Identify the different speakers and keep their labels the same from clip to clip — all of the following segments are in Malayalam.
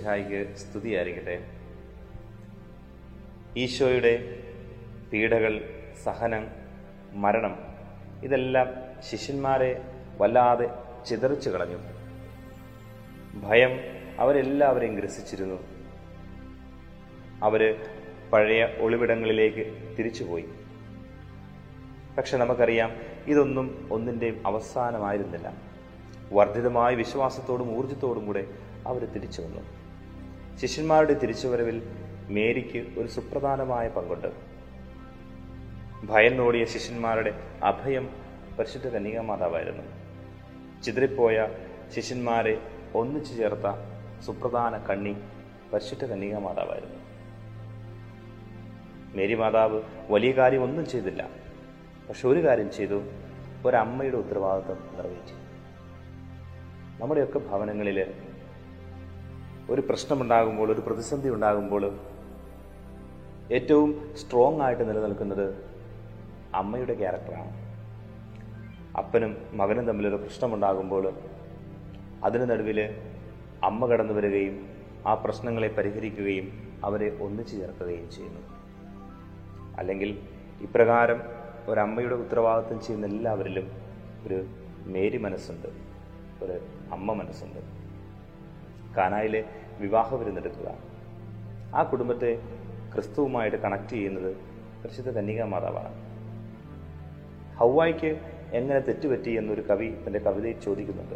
Speaker 1: മിശിഹായിക്ക് സ്തുതിയായിരിക്കട്ടെ. ഈശോയുടെ പീഡകൾ സഹനം മരണം ഇതെല്ലാം ശിഷ്യന്മാരെ വല്ലാതെ ചിതറിച്ചു കളഞ്ഞു. ഭയം അവരെല്ലാവരെയും ഗ്രസിച്ചിരുന്നു. അവർ പഴയ ഒളിവിടങ്ങളിലേക്ക് തിരിച്ചുപോയി. പക്ഷെ നമുക്കറിയാം ഇതൊന്നും ഒന്നിന്റെയും അവസാനമായിരുന്നില്ല. വർദ്ധിതമായ വിശ്വാസത്തോടും ഊർജത്തോടും കൂടെ അവർ തിരിച്ചു വന്നു. ശിഷ്യന്മാരുടെ തിരിച്ചുവരവിൽ മേരിക്ക് ഒരു സുപ്രധാനമായ പങ്കുണ്ട്. ഭയന്നോടിയ ശിഷ്യന്മാരുടെ അഭയം പരിശുദ്ധ കന്യകാമാതാവായിരുന്നു. ചിതറിപ്പോയ ശിഷ്യന്മാരെ ഒന്നിച്ചു ചേർത്ത സുപ്രധാന കണ്ണി പരിശുദ്ധ കന്യകാമാതാവായിരുന്നു. മേരി മാതാവ് വലിയ കാര്യം ഒന്നും ചെയ്തില്ല. പക്ഷെ ഒരു കാര്യം ചെയ്തു ഒരമ്മയുടെ ഉത്തരവാദിത്വം നിറവേറ്റി. നമ്മുടെയൊക്കെ ഭവനങ്ങളിൽ ഒരു പ്രശ്നമുണ്ടാകുമ്പോൾ ഒരു പ്രതിസന്ധി ഉണ്ടാകുമ്പോൾ ഏറ്റവും സ്ട്രോങ് ആയിട്ട് നിലനിൽക്കുന്നത് അമ്മയുടെ ക്യാരക്ടറാണ് അപ്പനും മകനും തമ്മിലൊരു പ്രശ്നമുണ്ടാകുമ്പോൾ അതിന് നടുവിൽ അമ്മ കടന്നു വരികയും ആ പ്രശ്നങ്ങളെ പരിഹരിക്കുകയും അവരെ ഒന്നിച്ചു ചേർക്കുകയും ചെയ്യുന്നു. അല്ലെങ്കിൽ ഇപ്രകാരം ഒരമ്മയുടെ ഉത്തരവാദിത്വം ചെയ്യുന്ന എല്ലാവരിലും ഒരു മേരി മനസ്സുണ്ട് ഒരു അമ്മ മനസ്സുണ്ട്. കാനായിലെ വിവാഹ വിരുന്നെടുക്കുക ആ കുടുംബത്തെ ക്രിസ്തുവുമായിട്ട് കണക്ട് ചെയ്യുന്നത് പരിശുദ്ധ കന്യകാ മാതാവാണ്. ഹൗവായിക്ക് എങ്ങനെ തെറ്റുപറ്റി എന്നൊരു കവി തന്റെ കവിതയിൽ ചോദിക്കുന്നുണ്ട്.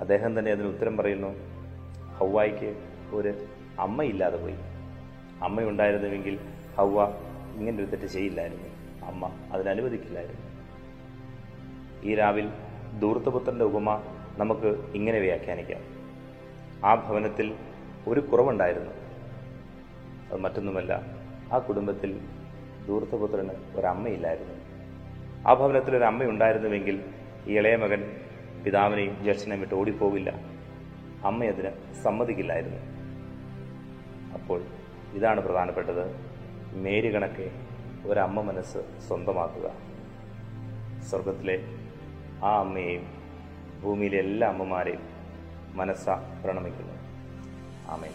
Speaker 1: അദ്ദേഹം തന്നെ അതിന് ഉത്തരം പറയുന്നു ഹൗവായിക്ക് ഒരു അമ്മയില്ലാതെ പോയി. അമ്മയുണ്ടായിരുന്നുവെങ്കിൽ ഹൗവ ഇങ്ങനെ ഒരു തെറ്റ് ചെയ്യില്ലായിരുന്നു. അമ്മ അതിനനുവദിക്കില്ലായിരുന്നു ഈ രാവിൽ ദൂർത്തപുത്രന്റെ ഉപമ നമുക്ക് ഇങ്ങനെ വ്യാഖ്യാനിക്കാം. ആ ഭവനത്തിൽ ഒരു കുറവുണ്ടായിരുന്നു. അത് മറ്റൊന്നുമല്ല ആ കുടുംബത്തിൽ ദൂർത്തപുത്രന് ഒരമ്മയില്ലായിരുന്നു. ആ ഭവനത്തിൽ ഒരു അമ്മ ഉണ്ടായിരുന്നുവെങ്കിൽ ഈ ഇളയ മകൻ പിതാവിനെയും ജ്യേഷ്ഠനെയും വിട്ട് ഓടിപ്പോവില്ല. അമ്മ അതിന് സമ്മതിക്കില്ലായിരുന്നു. അപ്പോൾ ഇതാണ് പ്രധാനപ്പെട്ടത്. മേരി കണക്കെ ഒരമ്മ മനസ്സ് സ്വന്തമാക്കുക. സ്വർഗത്തിലെ ആ അമ്മയെയും ഭൂമിയിലെ എല്ലാ അമ്മമാരെയും മനസ്സ പ്രണമിക്കുന്നു. ആമേ